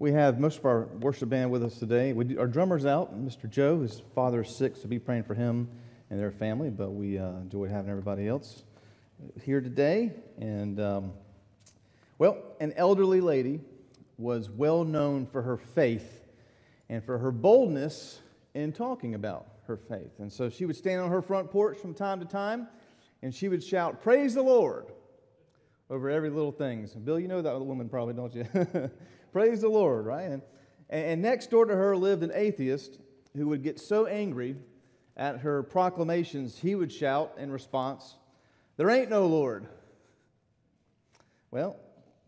We have most of our worship band with us today. Do, our drummer's out, Mr. Joe. His father is sick, so be praying for him and their family. But we uh, enjoy having everybody else here today. And, um, well, an elderly lady was well known for her faith and for her boldness in talking about her faith. And so she would stand on her front porch from time to time and she would shout, Praise the Lord, over every little thing. So, Bill, you know that woman probably, don't you? Praise the Lord, right? And, and next door to her lived an atheist who would get so angry at her proclamations, he would shout in response, There ain't no Lord. Well,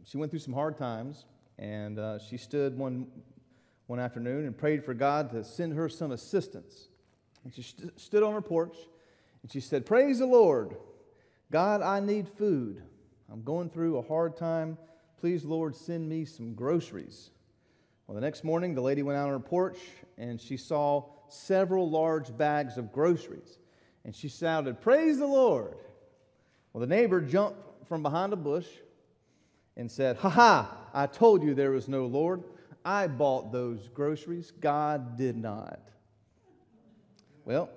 she went through some hard times, and uh, she stood one, one afternoon and prayed for God to send her some assistance. And she st- stood on her porch and she said, Praise the Lord. God, I need food. I'm going through a hard time Please, Lord, send me some groceries. Well, the next morning, the lady went out on her porch and she saw several large bags of groceries. And she shouted, Praise the Lord. Well, the neighbor jumped from behind a bush and said, Ha ha, I told you there was no Lord. I bought those groceries. God did not. Well,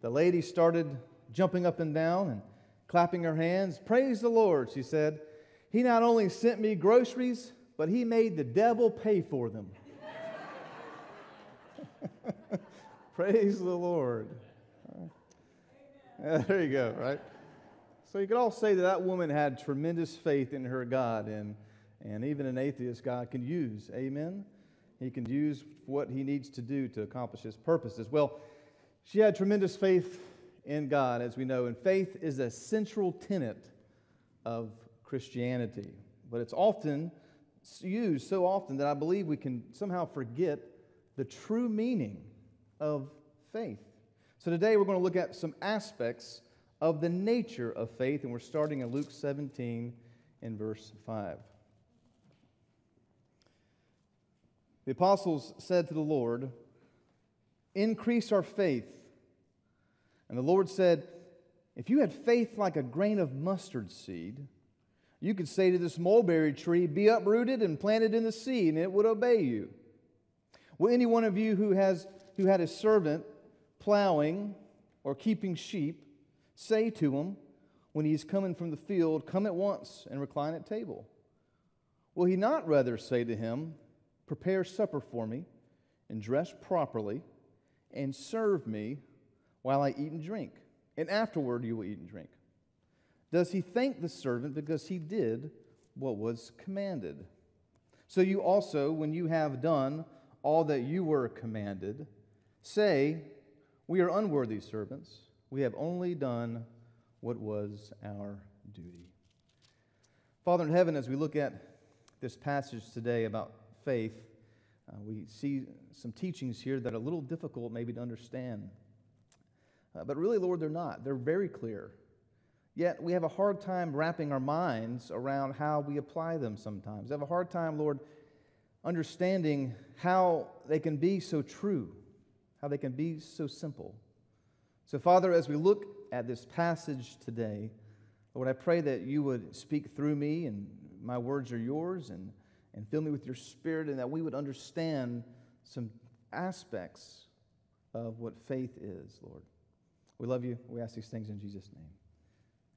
the lady started jumping up and down and clapping her hands. Praise the Lord, she said. He not only sent me groceries, but he made the devil pay for them. Praise the Lord. there you go, right? So you could all say that that woman had tremendous faith in her God, and, and even an atheist God can use. Amen? He can use what he needs to do to accomplish his purposes. Well, she had tremendous faith in God, as we know, and faith is a central tenet of Christianity. But it's often used so often that I believe we can somehow forget the true meaning of faith. So today we're going to look at some aspects of the nature of faith, and we're starting in Luke 17 in verse 5. The apostles said to the Lord, Increase our faith. And the Lord said, If you had faith like a grain of mustard seed, you could say to this mulberry tree, Be uprooted and planted in the sea, and it would obey you. Will any one of you who, has, who had a servant plowing or keeping sheep say to him, when he is coming from the field, Come at once and recline at table? Will he not rather say to him, Prepare supper for me, and dress properly, and serve me while I eat and drink? And afterward you will eat and drink. Does he thank the servant because he did what was commanded? So you also, when you have done all that you were commanded, say, We are unworthy servants. We have only done what was our duty. Father in heaven, as we look at this passage today about faith, uh, we see some teachings here that are a little difficult maybe to understand. Uh, but really, Lord, they're not. They're very clear. Yet we have a hard time wrapping our minds around how we apply them sometimes. We have a hard time, Lord, understanding how they can be so true, how they can be so simple. So, Father, as we look at this passage today, Lord, I pray that you would speak through me and my words are yours and, and fill me with your spirit and that we would understand some aspects of what faith is, Lord. We love you. We ask these things in Jesus' name.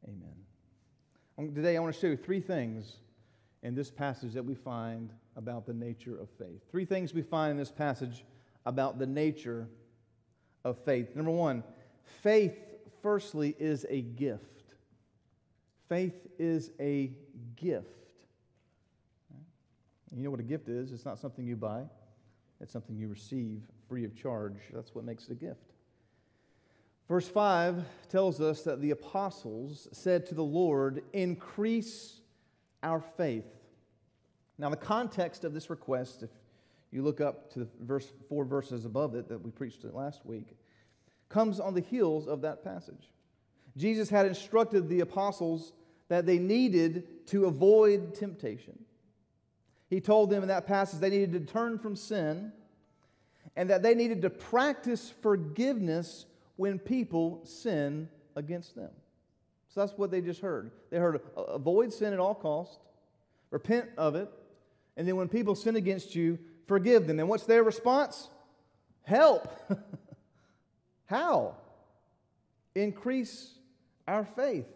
Amen. Today, I want to show you three things in this passage that we find about the nature of faith. Three things we find in this passage about the nature of faith. Number one, faith, firstly, is a gift. Faith is a gift. You know what a gift is? It's not something you buy, it's something you receive free of charge. That's what makes it a gift. Verse 5 tells us that the apostles said to the Lord, Increase our faith. Now, the context of this request, if you look up to the verse, four verses above it that we preached last week, comes on the heels of that passage. Jesus had instructed the apostles that they needed to avoid temptation. He told them in that passage they needed to turn from sin and that they needed to practice forgiveness when people sin against them. So that's what they just heard. They heard avoid sin at all cost, repent of it, And then when people sin against you, forgive them. And what's their response? Help. How? Increase our faith.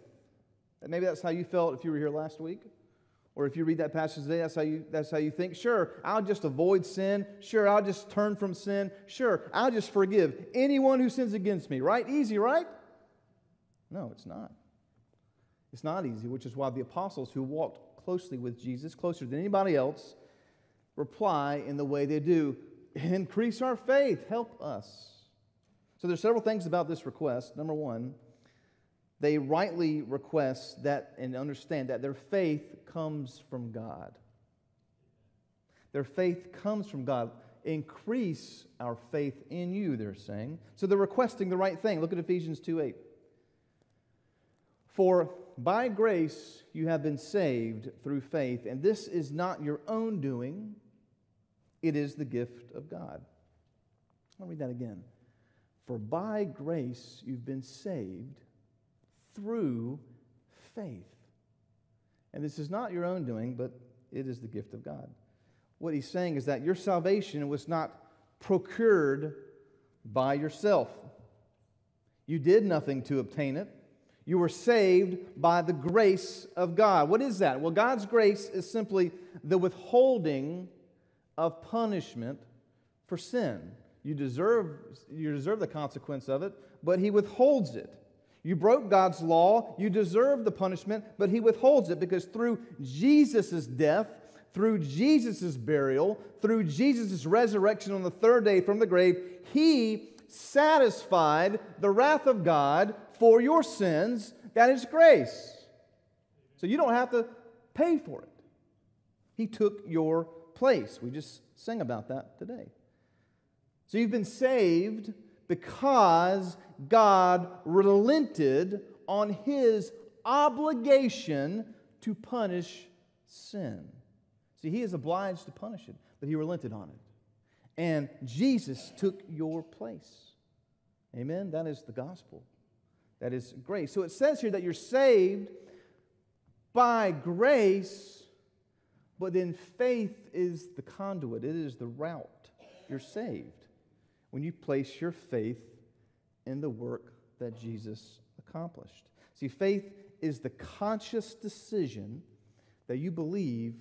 And maybe that's how you felt if you were here last week. Or if you read that passage today, that's how you, that's how you think. Sure, I'll just avoid sin. Sure, I'll just turn from sin. Sure, I'll just forgive anyone who sins against me. Right? Easy, right? No, it's not. It's not easy, which is why the apostles who walked closely with Jesus, closer than anybody else, reply in the way they do increase our faith, help us. So there's several things about this request. Number one, they rightly request that and understand that their faith comes from God. Their faith comes from God. Increase our faith in you, they're saying. So they're requesting the right thing. Look at Ephesians 2 8. For by grace you have been saved through faith, and this is not your own doing, it is the gift of God. I'll read that again. For by grace you've been saved through faith. And this is not your own doing, but it is the gift of God. What he's saying is that your salvation was not procured by yourself. You did nothing to obtain it. You were saved by the grace of God. What is that? Well, God's grace is simply the withholding of punishment for sin. You deserve, you deserve the consequence of it, but He withholds it. You broke God's law, you deserve the punishment, but He withholds it because through Jesus' death, through Jesus' burial, through Jesus' resurrection on the third day from the grave, He satisfied the wrath of God for your sins. That is grace. So you don't have to pay for it. He took your place. We just sang about that today. So you've been saved because God relented on his obligation to punish sin. See, he is obliged to punish it, but he relented on it. And Jesus took your place. Amen? That is the gospel. That is grace. So it says here that you're saved by grace, but then faith is the conduit, it is the route. You're saved when you place your faith in the work that Jesus accomplished. See, faith is the conscious decision that you believe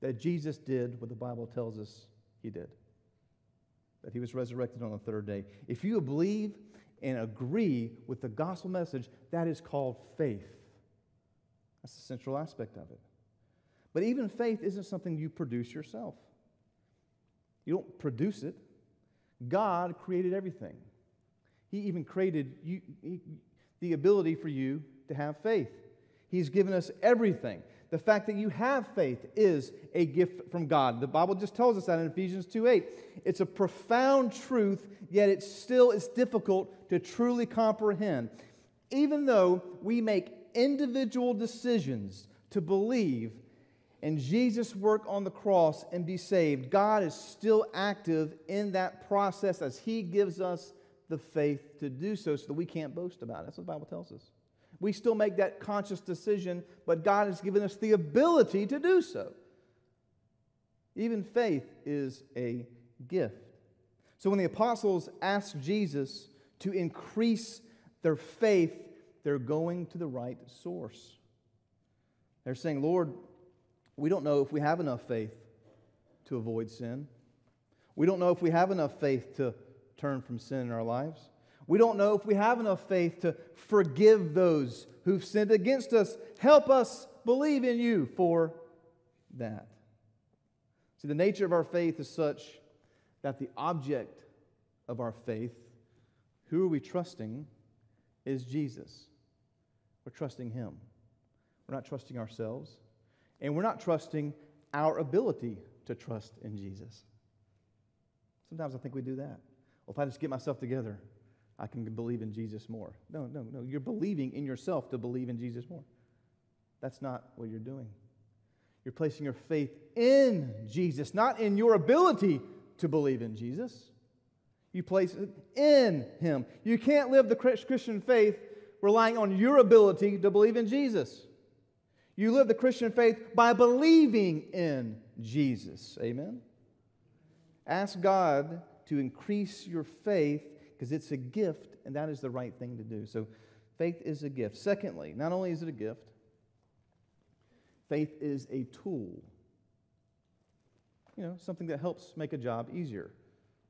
that Jesus did what the Bible tells us he did, that he was resurrected on the third day. If you believe and agree with the gospel message, that is called faith. That's the central aspect of it. But even faith isn't something you produce yourself. You don't produce it. God created everything. He even created you, he, the ability for you to have faith. He's given us everything. The fact that you have faith is a gift from God. The Bible just tells us that in Ephesians 2 8. It's a profound truth, yet it still is difficult to truly comprehend. Even though we make individual decisions to believe in Jesus' work on the cross and be saved, God is still active in that process as He gives us the faith to do so so that we can't boast about it. That's what the Bible tells us. We still make that conscious decision, but God has given us the ability to do so. Even faith is a gift. So when the apostles ask Jesus to increase their faith, they're going to the right source. They're saying, Lord, we don't know if we have enough faith to avoid sin. We don't know if we have enough faith to turn from sin in our lives. We don't know if we have enough faith to forgive those who've sinned against us. Help us believe in you for that. See, the nature of our faith is such that the object of our faith, who are we trusting, is Jesus. We're trusting Him. We're not trusting ourselves, and we're not trusting our ability to trust in Jesus. Sometimes I think we do that. Well, if I just get myself together, I can believe in Jesus more. No, no, no. You're believing in yourself to believe in Jesus more. That's not what you're doing. You're placing your faith in Jesus, not in your ability to believe in Jesus. You place it in Him. You can't live the Christian faith relying on your ability to believe in Jesus. You live the Christian faith by believing in Jesus. Amen? Ask God to increase your faith because it's a gift, and that is the right thing to do. So, faith is a gift. Secondly, not only is it a gift, faith is a tool. You know, something that helps make a job easier.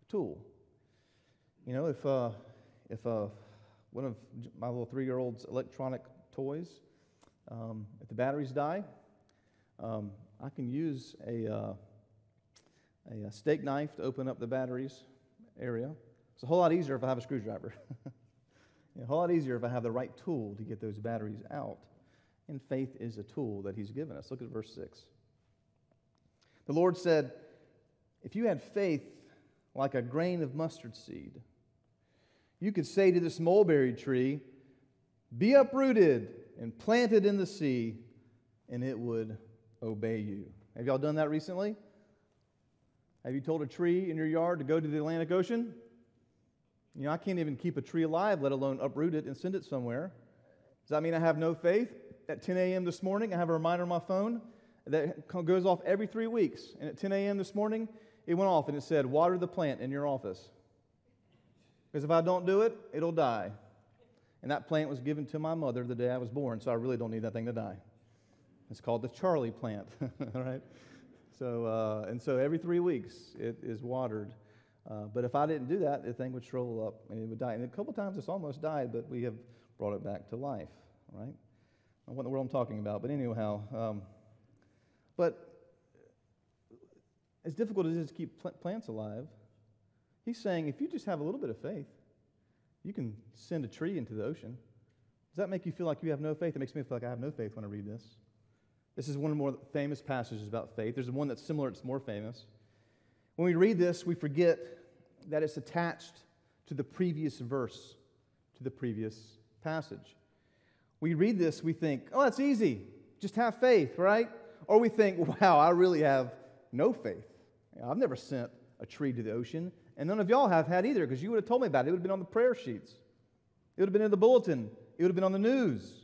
A tool. You know, if, uh, if uh, one of my little three year old's electronic toys, um, if the batteries die, um, I can use a, uh, a, a steak knife to open up the batteries area. It's a whole lot easier if I have a screwdriver. a whole lot easier if I have the right tool to get those batteries out. And faith is a tool that He's given us. Look at verse 6. The Lord said, If you had faith like a grain of mustard seed, you could say to this mulberry tree, Be uprooted and planted in the sea, and it would obey you. Have y'all done that recently? Have you told a tree in your yard to go to the Atlantic Ocean? You know, I can't even keep a tree alive, let alone uproot it and send it somewhere. Does that mean I have no faith? At 10 a.m. this morning, I have a reminder on my phone that goes off every three weeks. And at 10 a.m. this morning, it went off and it said, Water the plant in your office. Because if I don't do it, it'll die. And that plant was given to my mother the day I was born, so I really don't need that thing to die. It's called the Charlie plant, all right? So, uh, and so every three weeks it is watered. Uh, but if I didn't do that, the thing would shrivel up and it would die. And a couple times it's almost died, but we have brought it back to life, right? I what in the world I'm talking about, but anyhow. Um, but as difficult as it is to keep pl- plants alive, he's saying if you just have a little bit of faith, you can send a tree into the ocean. Does that make you feel like you have no faith? It makes me feel like I have no faith when I read this. This is one of the more famous passages about faith. There's one that's similar, it's more famous. When we read this, we forget that it's attached to the previous verse, to the previous passage. We read this, we think, oh, that's easy. Just have faith, right? Or we think, wow, I really have no faith. I've never sent a tree to the ocean, and none of y'all have had either because you would have told me about it. It would have been on the prayer sheets, it would have been in the bulletin, it would have been on the news.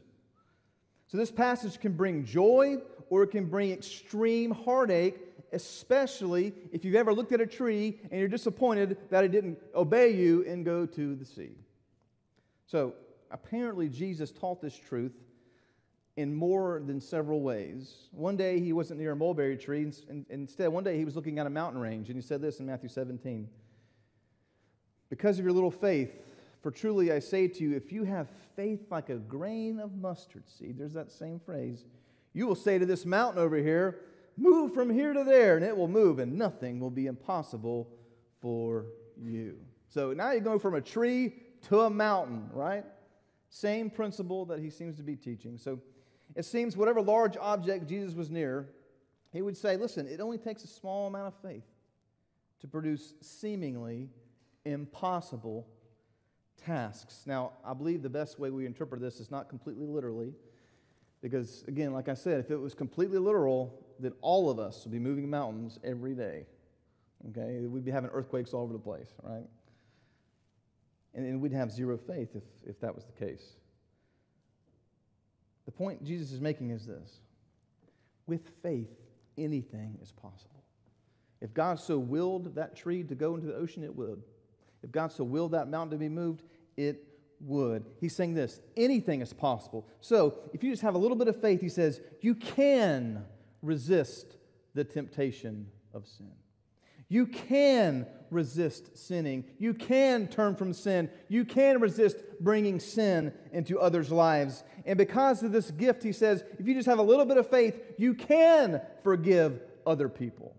So this passage can bring joy or it can bring extreme heartache, especially if you've ever looked at a tree and you're disappointed that it didn't obey you and go to the sea. So apparently, Jesus taught this truth in more than several ways. One day he wasn't near a mulberry tree. and Instead, one day he was looking at a mountain range, and he said this in Matthew 17 Because of your little faith, for truly I say to you, if you have faith like a grain of mustard seed, there's that same phrase, you will say to this mountain over here, Move from here to there, and it will move, and nothing will be impossible for you. So now you go from a tree to a mountain, right? Same principle that he seems to be teaching. So it seems whatever large object Jesus was near, he would say, Listen, it only takes a small amount of faith to produce seemingly impossible tasks. Now, I believe the best way we interpret this is not completely literally, because, again, like I said, if it was completely literal, then all of us would be moving mountains every day. Okay? We'd be having earthquakes all over the place, right? And, and we'd have zero faith if, if that was the case. The point Jesus is making is this with faith, anything is possible. If God so willed that tree to go into the ocean, it would. If God so willed that mountain to be moved, it would. He's saying this anything is possible. So if you just have a little bit of faith, he says, you can resist the temptation of sin. You can resist sinning. You can turn from sin. You can resist bringing sin into others' lives. And because of this gift, he says, if you just have a little bit of faith, you can forgive other people.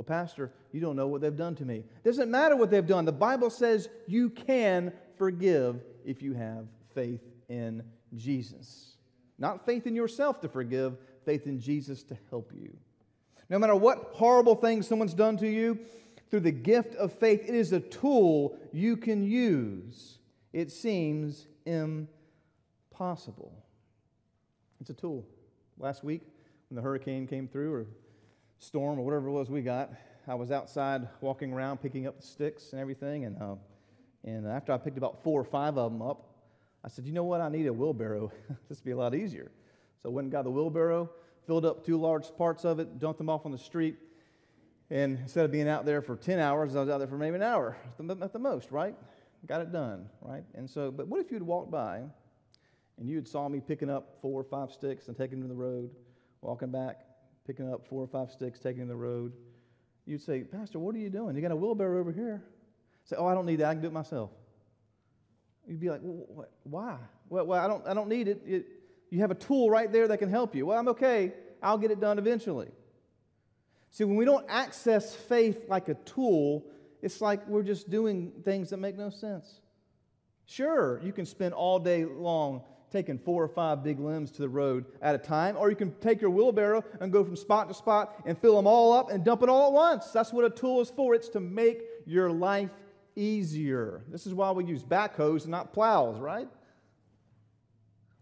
Well, Pastor, you don't know what they've done to me. It doesn't matter what they've done. The Bible says you can forgive if you have faith in Jesus. Not faith in yourself to forgive, faith in Jesus to help you. No matter what horrible thing someone's done to you, through the gift of faith, it is a tool you can use. It seems impossible. It's a tool. Last week, when the hurricane came through, or storm, or whatever it was we got, I was outside walking around picking up the sticks and everything. And, uh, and after I picked about four or five of them up, I said, You know what? I need a wheelbarrow. this would be a lot easier. So I went and got the wheelbarrow, filled up two large parts of it, dumped them off on the street. And instead of being out there for 10 hours, I was out there for maybe an hour at the, most, right? Got it done, right? And so, but what if you'd walked by and you had saw me picking up four or five sticks and taking them to the road, walking back, picking up four or five sticks, taking the road? You'd say, Pastor, what are you doing? You got a wheelbarrow over here. Say, oh, I don't need that. I can do it myself. You'd be like, well, why? Well, well, I, don't, I don't need it. it. You have a tool right there that can help you. Well, I'm okay. I'll get it done eventually. See, when we don't access faith like a tool, it's like we're just doing things that make no sense. Sure, you can spend all day long taking four or five big limbs to the road at a time, or you can take your wheelbarrow and go from spot to spot and fill them all up and dump it all at once. That's what a tool is for. It's to make your life easier. This is why we use backhoes and not plows, right?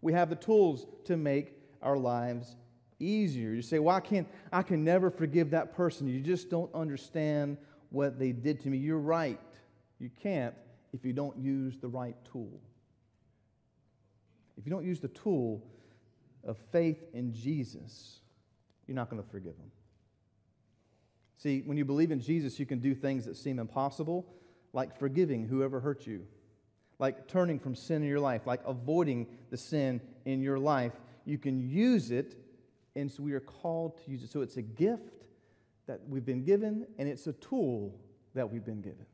We have the tools to make our lives easier. You say, Well, I, can't, I can never forgive that person. You just don't understand what they did to me. You're right. You can't if you don't use the right tool. If you don't use the tool of faith in Jesus, you're not going to forgive them. See, when you believe in Jesus, you can do things that seem impossible, like forgiving whoever hurt you, like turning from sin in your life, like avoiding the sin in your life. You can use it, and so we are called to use it. So it's a gift that we've been given, and it's a tool that we've been given.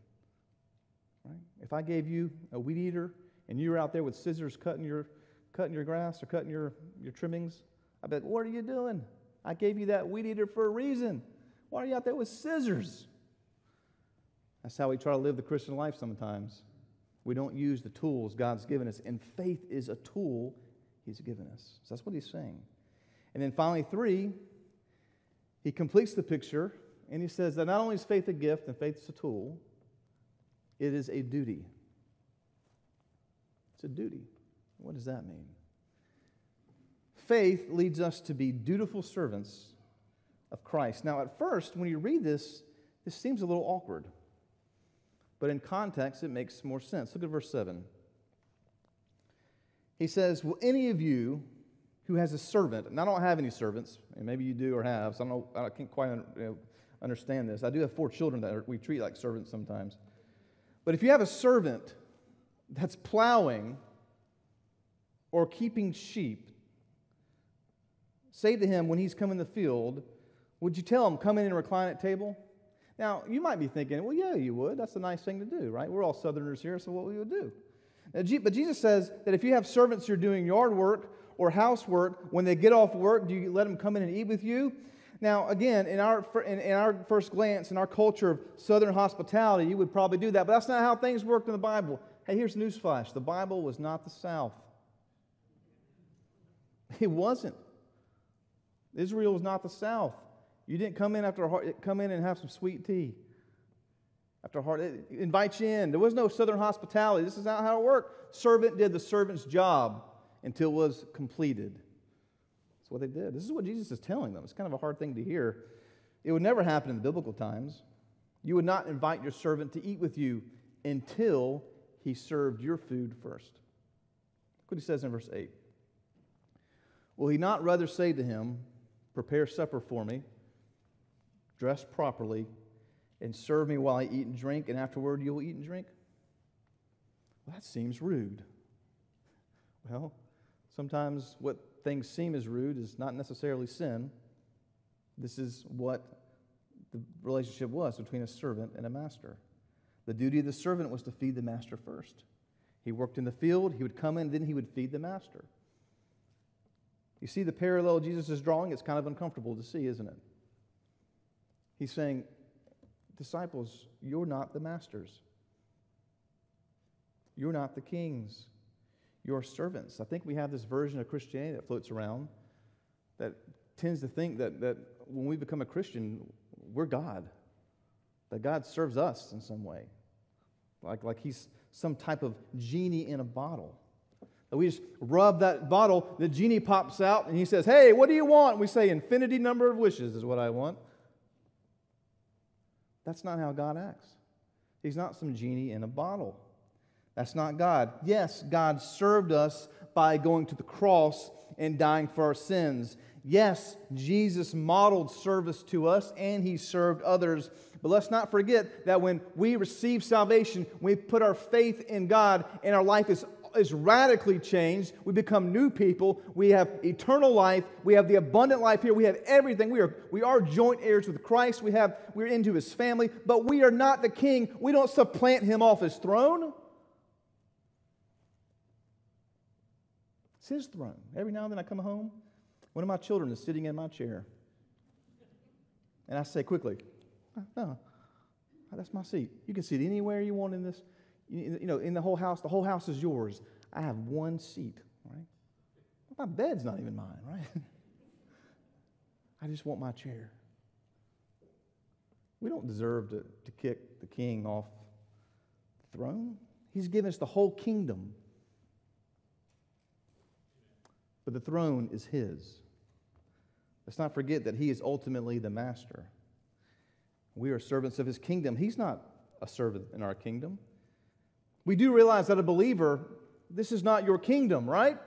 Right? If I gave you a weed eater and you were out there with scissors cutting your, cutting your grass or cutting your, your trimmings, I'd be like, What are you doing? I gave you that weed eater for a reason. Why are you out there with scissors? That's how we try to live the Christian life sometimes. We don't use the tools God's given us, and faith is a tool He's given us. So that's what He's saying. And then finally, three, He completes the picture and He says that not only is faith a gift and faith is a tool, it is a duty. It's a duty. What does that mean? Faith leads us to be dutiful servants of Christ. Now, at first, when you read this, this seems a little awkward. But in context, it makes more sense. Look at verse 7. He says, Will any of you who has a servant, and I don't have any servants, and maybe you do or have, so I, don't know, I can't quite you know, understand this. I do have four children that are, we treat like servants sometimes. But if you have a servant that's plowing or keeping sheep, say to him when he's come in the field, Would you tell him, come in and recline at table? Now, you might be thinking, well, yeah, you would. That's a nice thing to do, right? We're all Southerners here, so what we would do. But Jesus says that if you have servants who are doing yard work or housework, when they get off work, do you let them come in and eat with you? Now, again, in our, in, in our first glance, in our culture of Southern hospitality, you would probably do that, but that's not how things worked in the Bible. Hey, here's newsflash the Bible was not the South. It wasn't. Israel was not the South. You didn't come in after a hard, come in and have some sweet tea. After a hard, invite you in. There was no southern hospitality. This is not how it worked. Servant did the servant's job until it was completed. That's what they did. This is what Jesus is telling them. It's kind of a hard thing to hear. It would never happen in the biblical times. You would not invite your servant to eat with you until he served your food first. Look what he says in verse 8. Will he not rather say to him, Prepare supper for me? dress properly, and serve me while I eat and drink, and afterward you'll eat and drink? Well, that seems rude. Well, sometimes what things seem as rude is not necessarily sin. This is what the relationship was between a servant and a master. The duty of the servant was to feed the master first. He worked in the field, he would come in, then he would feed the master. You see the parallel Jesus is drawing? It's kind of uncomfortable to see, isn't it? He's saying, Disciples, you're not the masters. You're not the kings. You're servants. I think we have this version of Christianity that floats around that tends to think that, that when we become a Christian, we're God, that God serves us in some way, like, like He's some type of genie in a bottle. We just rub that bottle, the genie pops out, and He says, Hey, what do you want? We say, Infinity number of wishes is what I want. That's not how God acts. He's not some genie in a bottle. That's not God. Yes, God served us by going to the cross and dying for our sins. Yes, Jesus modeled service to us and he served others. But let's not forget that when we receive salvation, we put our faith in God and our life is, is radically changed. We become new people. We have eternal life. We have the abundant life here. We have everything. We are, we are joint heirs with Christ. We have, we're into his family, but we are not the king. We don't supplant him off his throne. It's his throne. Every now and then I come home one of my children is sitting in my chair. And I say quickly, no, that's my seat. You can sit anywhere you want in this, you know, in the whole house. The whole house is yours. I have one seat, right? My bed's not even mine, right? I just want my chair. We don't deserve to, to kick the king off the throne. He's given us the whole kingdom. But the throne is his. Let's not forget that he is ultimately the master. We are servants of his kingdom. He's not a servant in our kingdom. We do realize that a believer, this is not your kingdom, right?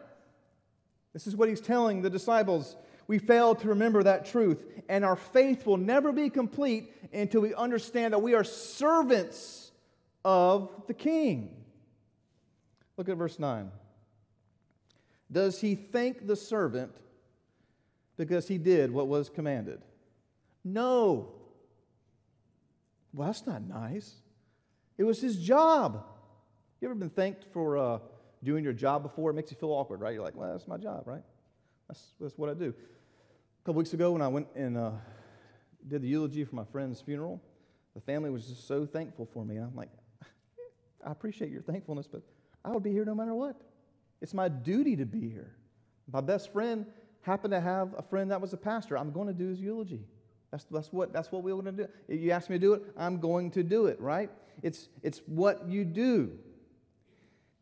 This is what he's telling the disciples. We fail to remember that truth, and our faith will never be complete until we understand that we are servants of the king. Look at verse 9. Does he thank the servant because he did what was commanded? No. Well, that's not nice. It was his job. You ever been thanked for uh, doing your job before? It makes you feel awkward, right? You're like, well, that's my job, right? That's, that's what I do. A couple weeks ago, when I went and uh, did the eulogy for my friend's funeral, the family was just so thankful for me. And I'm like, I appreciate your thankfulness, but I would be here no matter what. It's my duty to be here. My best friend happened to have a friend that was a pastor, I'm going to do his eulogy. That's, that's, what, that's what we're going to do. If you ask me to do it, I'm going to do it, right? It's, it's what you do.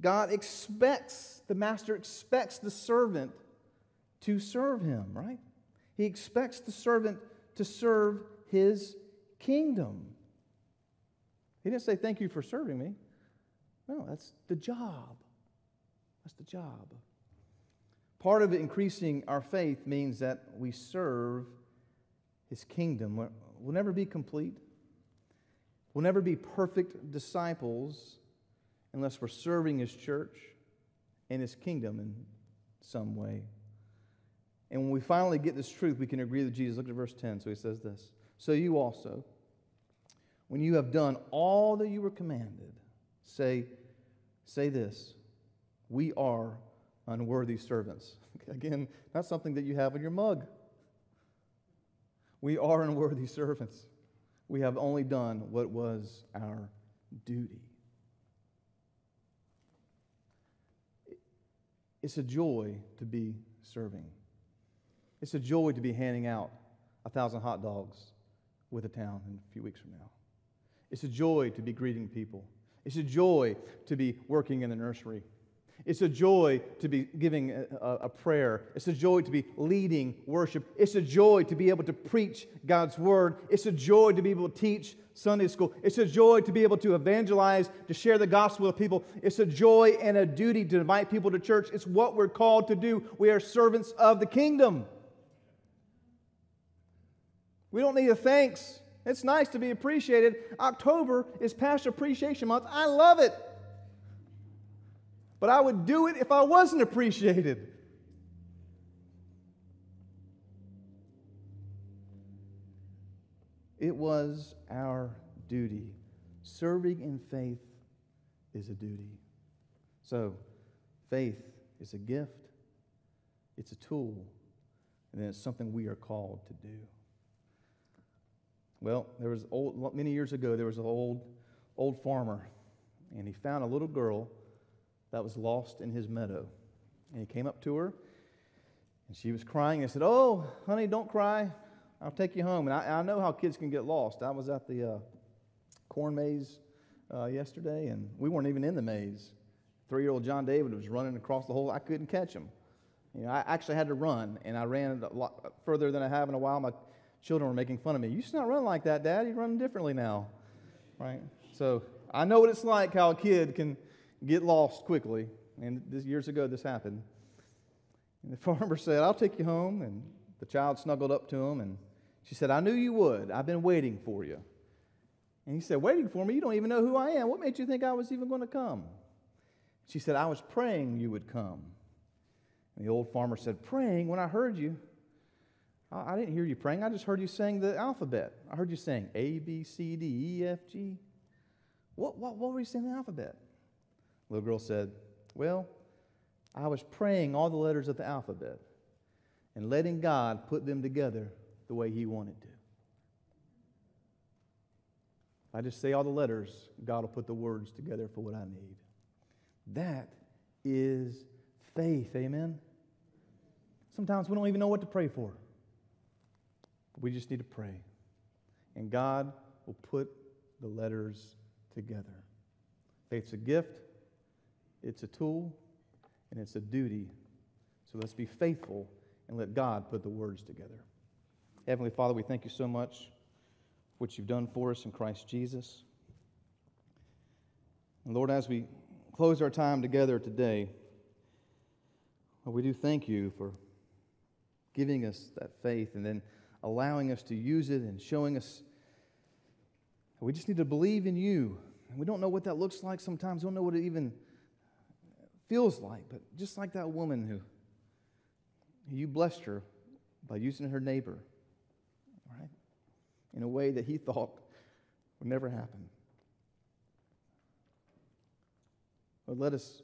God expects, the master expects the servant to serve him, right? He expects the servant to serve his kingdom. He didn't say, Thank you for serving me. No, that's the job. That's the job. Part of increasing our faith means that we serve His kingdom. We'll never be complete. We'll never be perfect disciples unless we're serving His church and His kingdom in some way. And when we finally get this truth, we can agree with Jesus. Look at verse 10. So he says this So you also, when you have done all that you were commanded, say, say this We are unworthy servants. Again, not something that you have in your mug. We are unworthy servants. We have only done what was our duty. It's a joy to be serving. It's a joy to be handing out a thousand hot dogs with a town in a few weeks from now. It's a joy to be greeting people. It's a joy to be working in the nursery. It's a joy to be giving a, a, prayer. It's a joy to be leading worship. It's a joy to be able to preach God's word. It's a joy to be able to teach Sunday school. It's a joy to be able to evangelize, to share the gospel with people. It's a joy and a duty to invite people to church. It's what we're called to do. We are servants of the kingdom. We don't need a thanks. It's nice to be appreciated. October is Pastor Appreciation Month. I love it but I would do it if I wasn't appreciated. It was our duty. Serving in faith is a duty. So, faith is a gift, it's a tool, and then it's something we are called to do. Well, there was old, many years ago, there was an old, old farmer, and he found a little girl that was lost in his meadow. And he came up to her, and she was crying. And said, Oh, honey, don't cry. I'll take you home. And I, I know how kids can get lost. I was at the uh, corn maze uh, yesterday, and we weren't even in the maze. Three year old John David was running across the hole. I couldn't catch him. You know, I actually had to run, and I ran a lot further than I have in a while. My children were making fun of me. You should not run like that, Dad. You're running differently now. Right? So I know what it's like how a kid can get lost quickly. And this, years ago, this happened. And the farmer said, I'll take you home. And the child snuggled up to him and she said, I knew you would. I've been waiting for you. And he said, Waiting for me? You don't even know who I am. What made you think I was even going to come? She said, I was praying you would come. And the old farmer said, Praying? When I heard you, I, I didn't hear you praying. I just heard you saying the alphabet. I heard you saying A, B, C, D, E, F, G. What, what, what were you saying the alphabet? The little girl said, Well, I was praying all the letters of the alphabet and letting God put them together the way He wanted to. If I just say all the letters, God will put the words together for what I need. That is faith, amen? Sometimes we don't even know what to pray for. We just need to pray. And God will put the letters together. Faith's a gift, it's a tool, and it's a duty. So let's be faithful and let God put the words together. Heavenly Father, we thank you so much for what you've done for us in Christ Jesus. And Lord, as we close our time together today, we do thank you for giving us that faith and then allowing us to use it and showing us we just need to believe in you. And we don't know what that looks like sometimes, we don't know what it even feels like. But just like that woman who you blessed her by using her neighbor, right? In a way that he thought would never happen. Lord, let us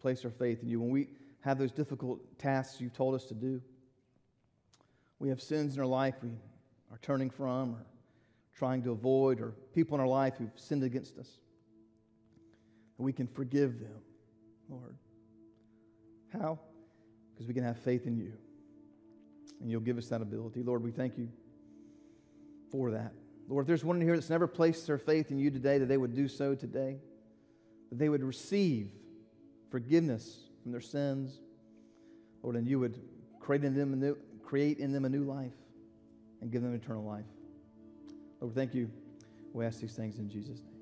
place our faith in you. When we have those difficult tasks you've told us to do, we have sins in our life we are turning from or trying to avoid, or people in our life who've sinned against us. And we can forgive them, Lord. How? Because we can have faith in you. And you'll give us that ability. Lord, we thank you for that. Lord, if there's one in here that's never placed their faith in you today, that they would do so today, that they would receive forgiveness from their sins, Lord, and you would create in them a new, create in them a new life and give them eternal life. Lord, thank you. We ask these things in Jesus' name.